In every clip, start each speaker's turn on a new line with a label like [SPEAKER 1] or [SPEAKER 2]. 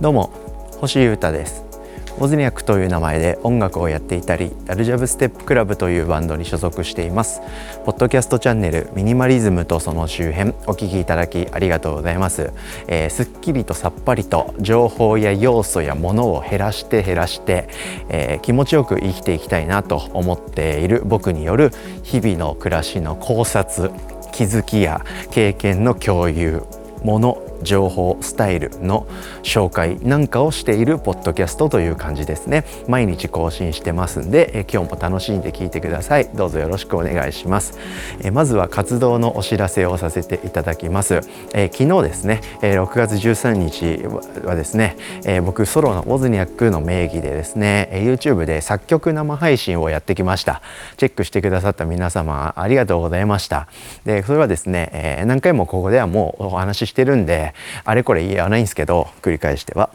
[SPEAKER 1] どうも星優太です。オズニャクという名前で音楽をやっていたりダルジャブステップクラブというバンドに所属しています。ポッドキャストチャンネルミニマリズムとその周辺お聞きいただきありがとうございます、えー、すっきりとさっぱりと情報や要素やものを減らして減らして、えー、気持ちよく生きていきたいなと思っている僕による日々の暮らしの考察気づきや経験の共有もの情報スタイルの紹介なんかをしているポッドキャストという感じですね。毎日更新してますんで、今日も楽しんで聞いてください。どうぞよろしくお願いします、まずは活動のお知らせをさせていただきます、昨日ですね、6月13日はですね、僕ソロのオズニャックの名義でですね YouTube で作曲生配信をやってきました。チェックしてくださった皆様ありがとうございました。でそれはですね、何回もここではもうお話ししてるんであれこれ言わないんですけど繰り返しては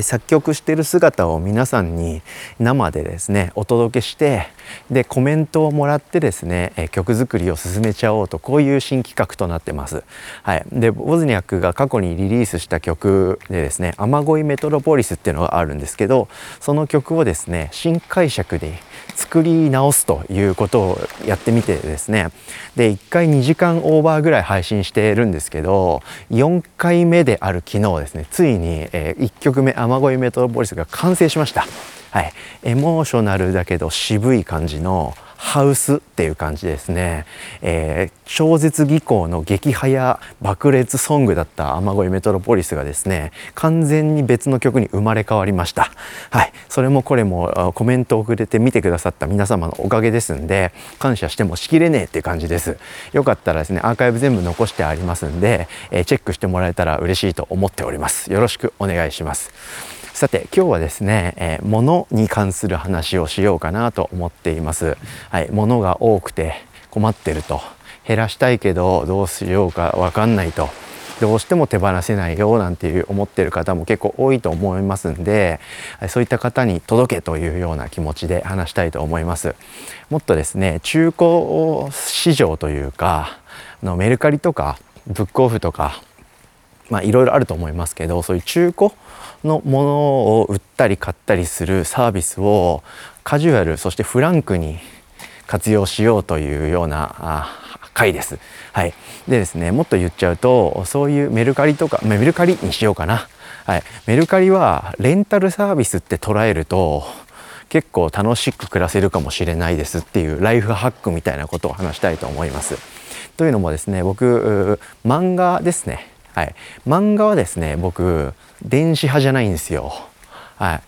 [SPEAKER 1] 作曲してる姿を皆さんに生でですねお届けしてでコメントをもらってですね曲作りを進めちゃおうとこういう新企画となってます。はい、でボズニャックが過去にリリースした曲でですね「雨乞いメトロポリス」っていうのがあるんですけどその曲をですね新解釈で作り直すということをやってみてですねで1回2時間オーバーぐらい配信しているんですけど4回目である昨日ですねついに、え1曲目「雨乞いメトロポリス」が完成しました。はい、エモーショナルだけど渋い感じのハウスっていう感じですね、えー、超絶技巧の激早爆裂ソングだった雨乞いメトロポリスがですね完全に別の曲に生まれ変わりました。はい。それもこれもコメントをくれて見てくださった皆様のおかげですんで感謝してもしきれねえっていう感じです。よかったらですねアーカイブ全部残してありますんで、えー、チェックしてもらえたら嬉しいと思っております。よろしくお願いします。さて今日はですね、えー、物に関する話をしようかなと思っています。はい、物が多くて困ってると。減らしたいけどどうしようかわかんないと。どうしても手放せないよなんていう思ってる方も結構多いと思いますんでそういった方に届けというような気持ちで話したいと思います。もっとですね中古市場というかのメルカリとかブックオフとかまあいろいろあると思いますけどそういう中古のものを売ったり買ったりするサービスをカジュアルそしてフランクに活用しようというような回です。はい、でですねもっと言っちゃうとそういうメルカリとかメルカリにしようかな。はい、メルカリはレンタルサービスって捉えると結構楽しく暮らせるかもしれないですっていうライフハックみたいなことを話したいと思います。というのもですね僕漫画ですねはい、漫画はですね僕電子派じゃないんですよ。はい、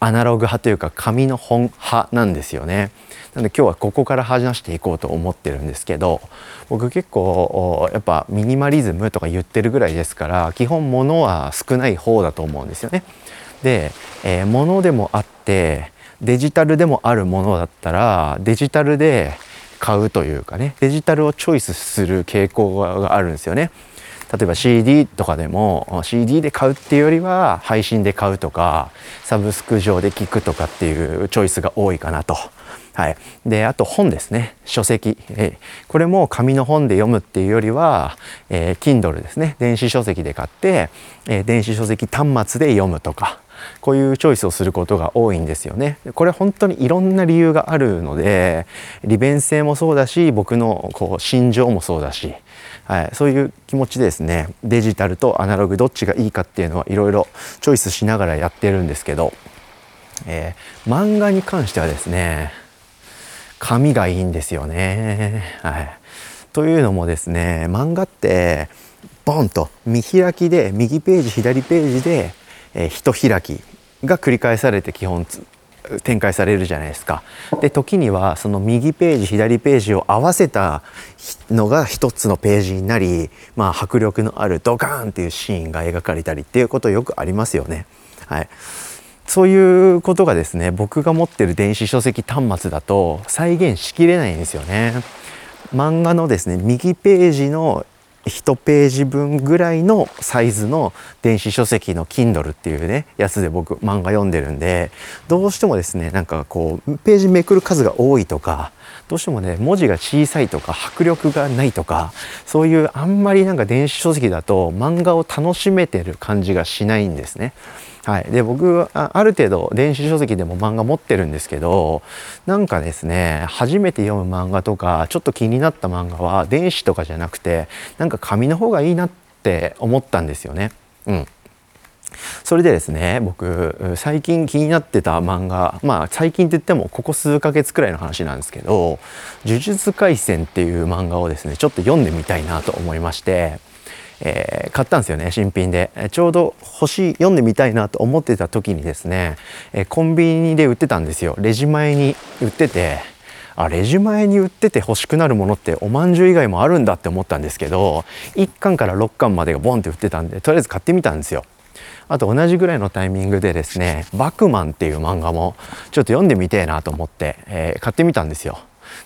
[SPEAKER 1] アナログ派というか紙の本派なんですよね。なので今日はここから話していこうと思ってるんですけど僕結構やっぱミニマリズムとか言ってるぐらいですから基本物は少ない方だと思うんですよね。で、えー、物でもあってデジタルでもあるものだったらデジタルで買うというかねデジタルをチョイスする傾向があるんですよね。例えば CD とかでも CD で買うっていうよりは配信で買うとかサブスク上で聞くとかっていうチョイスが多いかなと。はい、であと本ですね。書籍、え、これも紙の本で読むっていうよりは、えー、Kindle ですね。電子書籍で買って、えー、電子書籍端末で読むとかこういうチョイスをすることが多いんですよね。これ本当にいろんな理由があるので利便性もそうだし僕のこう心情もそうだしはい、そういう気持ちでですねデジタルとアナログどっちがいいかっていうのはいろいろチョイスしながらやってるんですけど、えー、漫画に関してはですね紙がいいんですよね。はい、というのもですね漫画ってボンと見開きで右ページ左ページで、えー、一開きが繰り返されて基本展開されるじゃないですか。で時にはその右ページ左ページを合わせたのが一つのページになり、まあ、迫力のあるドカーンっていうシーンが描かれたりっていうことよくありますよね。はい、そういうことがですね僕が持ってる電子書籍端末だと再現しきれないんですよね。漫画のですね右ページの1ページ分ぐらいのサイズの電子書籍の Kindle っていうねやつで僕漫画読んでるんでどうしてもですねなんかこうページめくる数が多いとかどうしてもね文字が小さいとか迫力がないとかそういうあんまりなんか電子書籍だと漫画を楽しめてる感じがしないんですね。はい、で僕あある程度電子書籍でも漫画持ってるんですけどなんかですね初めて読む漫画とかちょっと気になった漫画は電子とかじゃなくてなんか紙の方がいいなって思ったんですよね。うんそれでですね僕最近気になってた漫画まあ最近って言ってもここ数ヶ月くらいの話なんですけど「呪術廻戦」っていう漫画をですねちょっと読んでみたいなと思いまして、えー、買ったんですよね新品で。ちょうど欲しい読んでみたいなと思ってた時にですね、えコンビニで売ってたんですよ。レジ前に売っててあレジ前に売ってて欲しくなるものっておまんじゅう以外もあるんだって思ったんですけど1巻から6巻までがボンって売ってたんでとりあえず買ってみたんですよ。あと同じぐらいのタイミングでですね「バクマン」っていう漫画もちょっと読んでみてえなと思って、えー、買ってみたんですよ。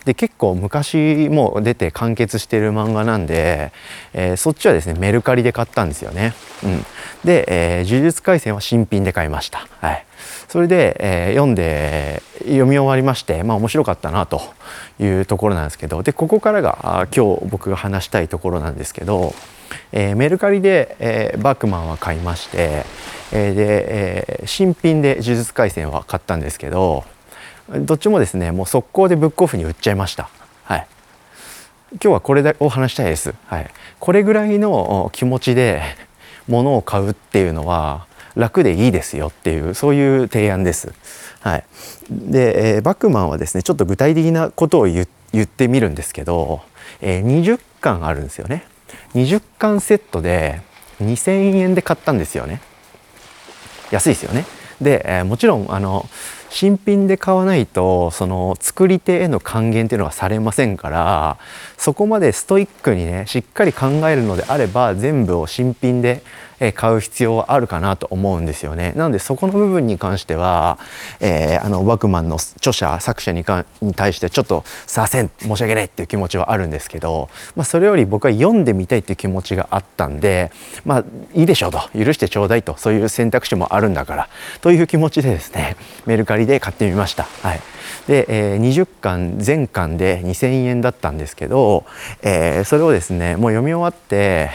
[SPEAKER 1] で結構昔も出て完結してる漫画なんで、えー、そっちはですねメルカリで買ったんですよね。うん、で、えー、呪術廻戦は新品で買いました。はい、それで、えー、読んで読み終わりましてまあ面白かったなというところなんですけどでここからが今日僕が話したいところなんですけどえー、メルカリで、えー、バックマンは買いまして、えー、で、えー、新品で呪術廻戦は買ったんですけどどっちもですねもう速攻でブックオフに売っちゃいました。はい、今日はこれを話したいです。はい、これぐらいの気持ちで物を買うっていうのは楽でいいですよっていうそういう提案です。はい、で、えー、バックマンはですねちょっと具体的なことを言ってみるんですけど、えー、20巻あるんですよね。20巻セットで2000円で買ったんですよね安いですよねで、えー、もちろんあの新品で買わないとその作り手への還元っていうのはされませんからそこまでストイックにねしっかり考えるのであれば全部を新品で買う必要はあるかなと思うんですよね。なのでそこの部分に関しては、えー、あのワクマンの著者作者にかに対してちょっとすいません申し訳ないっていう気持ちはあるんですけど、まあ、それより僕は読んでみたいっていう気持ちがあったんでまあいいでしょうと。許してちょうだいと。そういう選択肢もあるんだから。という気持ちでですねメルカリで買ってみました。はいで、えー、20巻全巻で2000円だったんですけど、えー、それをですねもう読み終わって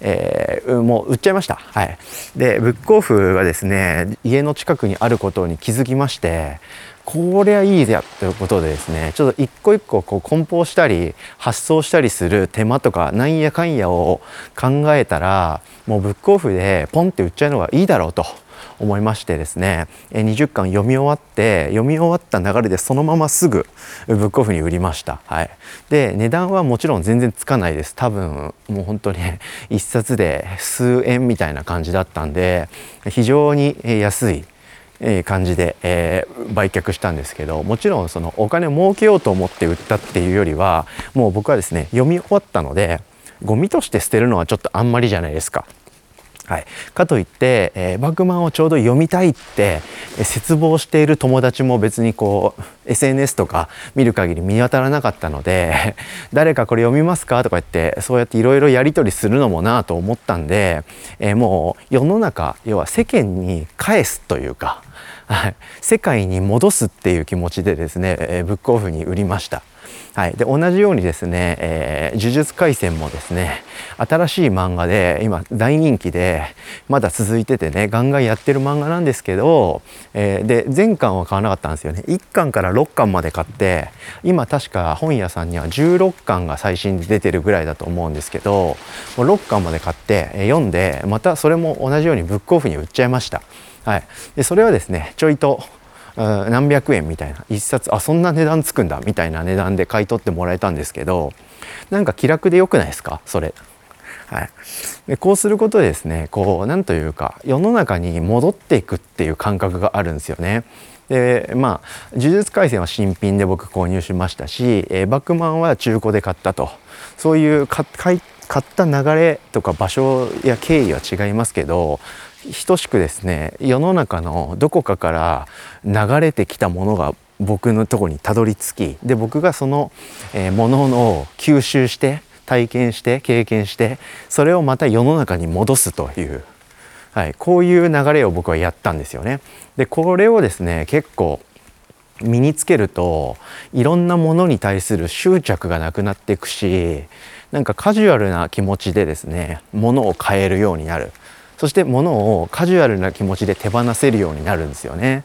[SPEAKER 1] えー、もう売っちゃいました。はい、でブックオフがですね家の近くにあることに気づきましてこりゃいいやということでですねちょっと一個一個こう梱包したり発送したりする手間とかなんやかんやを考えたらもうブックオフでポンって売っちゃうのがいいだろうと。思いましてですね20巻読み終わって読み終わった流れでそのまますぐブックオフに売りました、はい、で値段はもちろん全然つかないです。多分もう本当に 1冊で数円みたいな感じだったんで非常に安い感じで、えー、売却したんですけどもちろんそのお金を儲けようと思って売ったっていうよりはもう僕はですね読み終わったのでゴミとして捨てるのはちょっとあんまりじゃないですか。はい、かといって、えー、バグマンをちょうど読みたいって、えー、切望している友達も別にこう SNS とか見る限り見当たらなかったので 誰かこれ読みますかとか言ってそうやっていろいろやり取りするのもなと思ったんで、えー、もう世の中要は世間に返すというか、はい、世界に戻すっていう気持ちでですね、えブックオフに売りました。はい、で同じようにですね、えー、呪術廻戦もですね新しい漫画で今大人気でまだ続いててねガンガンやってる漫画なんですけど、えー、で全巻は買わなかったんですよね1巻から6巻まで買って今確か本屋さんには16巻が最新で出てるぐらいだと思うんですけどもう6巻まで買って読んでまたそれも同じようにブックオフに売っちゃいました。はい、でそれはですねちょいと何百円みたいな一冊あそんな値段つくんだみたいな値段で買い取ってもらえたんですけどなんか気楽でよくないですか？それ。はい、でこうすることでですねこうなんというか世の中に戻っていくっていう感覚があるんですよね。でまあ呪術廻戦は新品で僕購入しましたし、えー、バックマンは中古で買ったとそういう買った流れとか場所や経緯は違いますけど等しくですね世の中のどこかから流れてきたものが僕のとこにたどり着きで僕がその、えー、ものを吸収して体験して経験してそれをまた世の中に戻すという、はい、こういう流れを僕はやったんですよね。でこれをですね結構身につけるといろんなものに対する執着がなくなっていくしなんかカジュアルな気持ちでですね物を買えるようになるそして物をカジュアルな気持ちで手放せるようになるんですよね。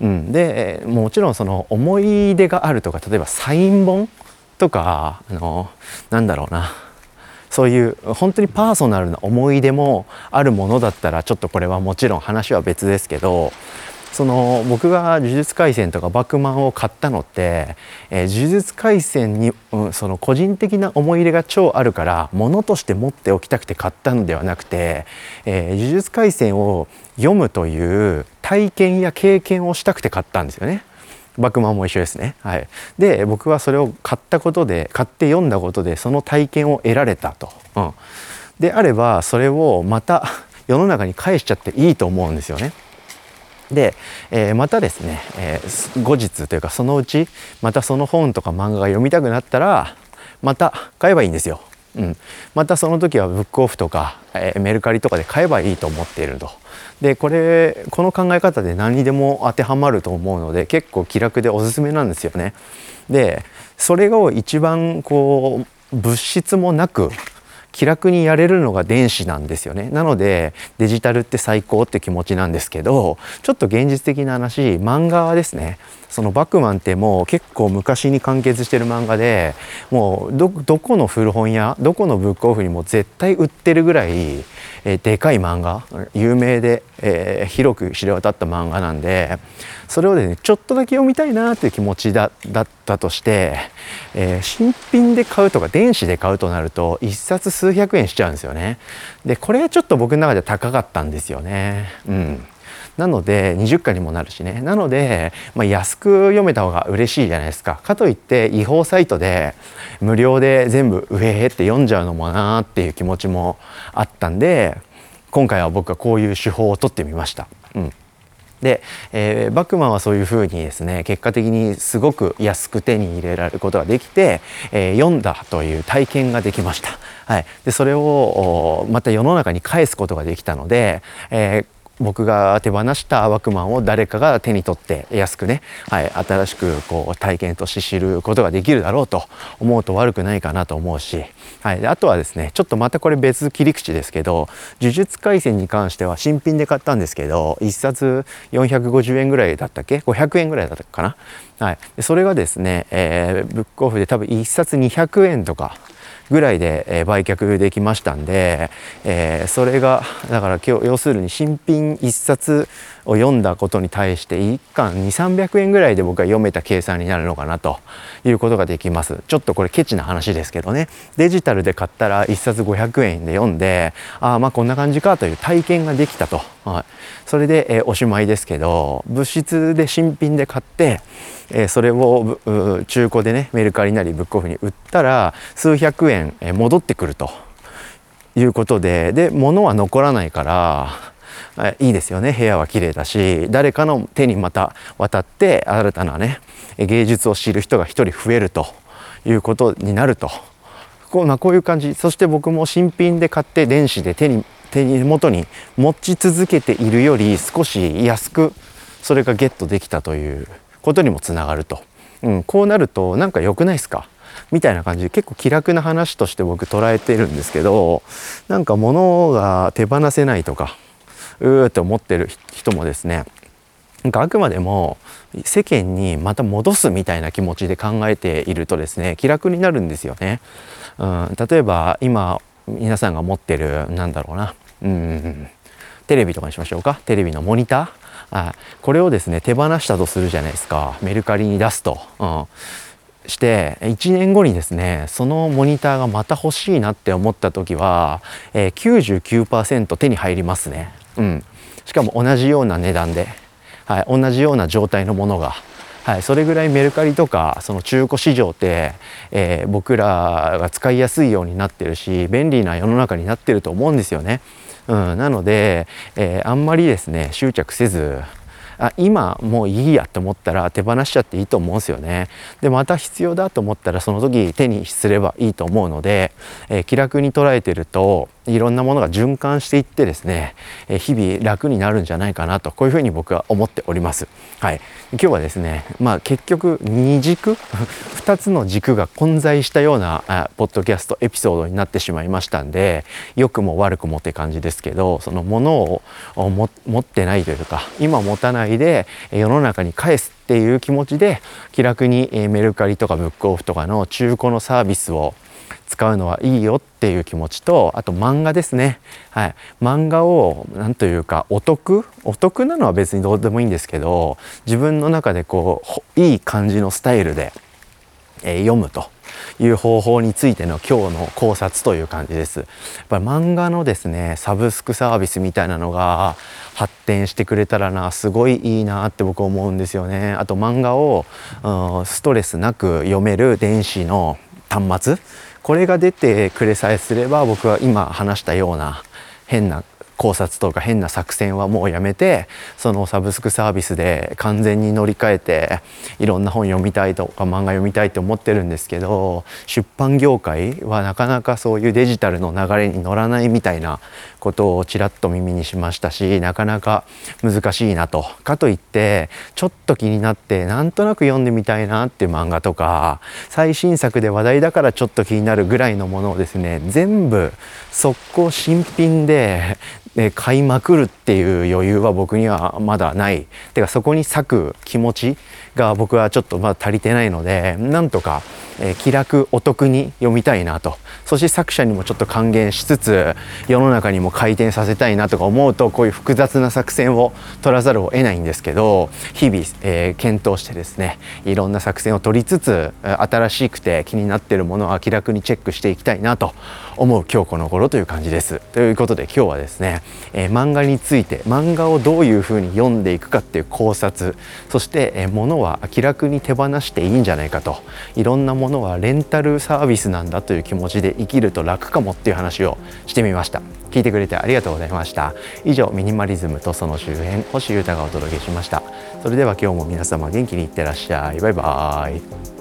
[SPEAKER 1] うん、でもちろんその思い出があるとか例えばサイン本とかあのなんだろうなそういう本当にパーソナルな思い出もあるものだったらちょっとこれはもちろん話は別ですけどその僕が「呪術廻戦」とか「バックマン」を買ったのって、えー、呪術廻戦に、うん、その個人的な思い入れが超あるから物として持っておきたくて買ったのではなくて「えー、呪術廻戦」を読むという体験や経験をしたくて買ったんですよね。バックマンも一緒ですね。はい、で僕はそれを買ったことで買って読んだことでその体験を得られたと。うん、であればそれをまた世の中に返しちゃっていいと思うんですよね。で、えー、またですね、えー、後日というかそのうちまたその本とか漫画が読みたくなったらまた買えばいいんですよ。うん、またその時はブックオフとか、えー、メルカリとかで買えばいいと思っていると。でこれこの考え方で何にでも当てはまると思うので結構気楽でおすすめなんですよね。でそれを一番こう物質もなく気楽にやれるのが電子なんですよね。なのでデジタルって最高って気持ちなんですけどちょっと現実的な話漫画はですね。そのバックマンってもう結構昔に完結してる漫画でもうどこの古本屋どこのブックオフにも絶対売ってるぐらい、え、でかい漫画？有名で、え、広く知れ渡った漫画なんでそれをでねちょっとだけ読みたいなという気持ちだったとして、え、新品で買うとか電子で買うとなると1冊数百円しちゃうんですよね。でこれちょっと僕の中では高かったんですよね。うんなので20回にもなるしねなので、まあ、安く読めた方が嬉しいじゃないですかかといって違法サイトで無料で全部上へって読んじゃうのもなーっていう気持ちもあったんで今回は僕はこういう手法をとってみました。うんで、えー、バックマンはそういうふうにですね結果的にすごく安く手に入れられることができて、えー、読んだという体験ができました。はい、でそれをまた世の中に返すことができたので、えー僕が手放したワークマンを誰かが手に取って安くね、はい、新しくこう体験として知ることができるだろうと思うと悪くないかなと思うし、はい、あとはですねちょっとまたこれ別切り口ですけど呪術廻戦に関しては新品で買ったんですけど1冊450円ぐらいだったっけ？500円ぐらいだったかな、はい、それがですね、えー、ブックオフで多分1冊200円とかぐらいで、え売却できましたんで、えー、それがだから今日要するに新品1冊を読んだことに対して1巻2300円ぐらいで僕は読めた計算になるのかなということができます。ちょっとこれケチな話ですけどね。デジタルで買ったら1冊500円で読んでああまあこんな感じかという体験ができたと、はい、それで、えー、おしまいですけど物質で新品で買ってえそれを中古でねメルカリなりブックオフに売ったら数百円戻ってくるということでで物は残らないからいいですよね。部屋は綺麗だし誰かの手にまた渡って新たなね芸術を知る人が一人増えるということになると。こう,、まあ、こういう感じ。そして僕も新品で買って電子で手に手元に持ち続けているより少し安くそれがゲットできたということにもつながると、うん、こうなるとなんか良くないですか？みたいな感じで結構気楽な話として僕捉えてるんですけどなんか物が手放せないとかうーって思ってる人もですねなんかあくまでも世間にまた戻すみたいな気持ちで考えているとですね気楽になるんですよね。うん、例えば今皆さんが持ってるなんだろうなうんテレビとかにしましょうか。テレビのモニター。あこれをですね手放したとするじゃないですか。メルカリに出すと。うん。して1年後にですねそのモニターがまた欲しいなって思った時は、えー、99%手に入りますね、うん、しかも同じような値段で、はい、同じような状態のものが、はい、それぐらいメルカリとかその中古市場って、えー、僕らが使いやすいようになってるし便利な世の中になってると思うんですよね。うん、なので、えー、あんまりですね執着せずあ今もういいやと思ったら手放しちゃっていいと思うんですよね。でまた必要だと思ったらその時手にすればいいと思うので、えー、気楽に捉えてるといろんなものが循環していってですね、えー、日々楽になるんじゃないかなとこういうふうに僕は思っております。はい。今日はですねまあ結局二軸 2つの軸が混在したようなあポッドキャストエピソードになってしまいましたんで良くも悪くもって感じですけどそのものを持ってないというか今持たないで世の中に返すっていう気持ちで気楽にメルカリとかブックオフとかの中古のサービスを使うのはいいよっていう気持ちとあと漫画ですね、はい、漫画を何というかお得？お得なのは別にどうでもいいんですけど自分の中でこういい感じのスタイルで、えー、読むと。いう方法についての今日の考察という感じです。やっぱり漫画のですねサブスクサービスみたいなのが発展してくれたらなすごいいいなって僕思うんですよね。あと漫画を、うん、ストレスなく読める電子の端末これが出てくれさえすれば僕は今話したような変な考察とか変な作戦はもうやめてそのサブスクサービスで完全に乗り換えていろんな本読みたいとか漫画読みたいと思ってるんですけど出版業界はなかなかそういうデジタルの流れに乗らないみたいなことをちらっと耳にしましたしなかなか難しいなと。かといってちょっと気になってなんとなく読んでみたいなっていう漫画とか最新作で話題だからちょっと気になるぐらいのものをですね全部速攻新品でえ買いまくるっていう余裕は僕にはまだないてかそこに咲く気持ちが僕はちょっとまだ足りてないのでなんとか、え気楽お得に読みたいなとそして作者にもちょっと還元しつつ世の中にも回転させたいなとか思うとこういう複雑な作戦を取らざるを得ないんですけど日々、えー、検討してですねいろんな作戦を取りつつ新しくて気になっているものを気楽にチェックしていきたいなと思う今日この頃という感じです。ということで今日はですね、えー、漫画について漫画をどういうふうに読んでいくかっていう考察。そして、えー、物は気楽に手放していいんじゃないかと。いろんなものはレンタルサービスなんだという気持ちで生きると楽かもっていう話をしてみました。聞いてくれてありがとうございました。以上ミニマリズムとその周辺星優太がお届けしました。それでは今日も皆様元気にいってらっしゃい。バイバーイ。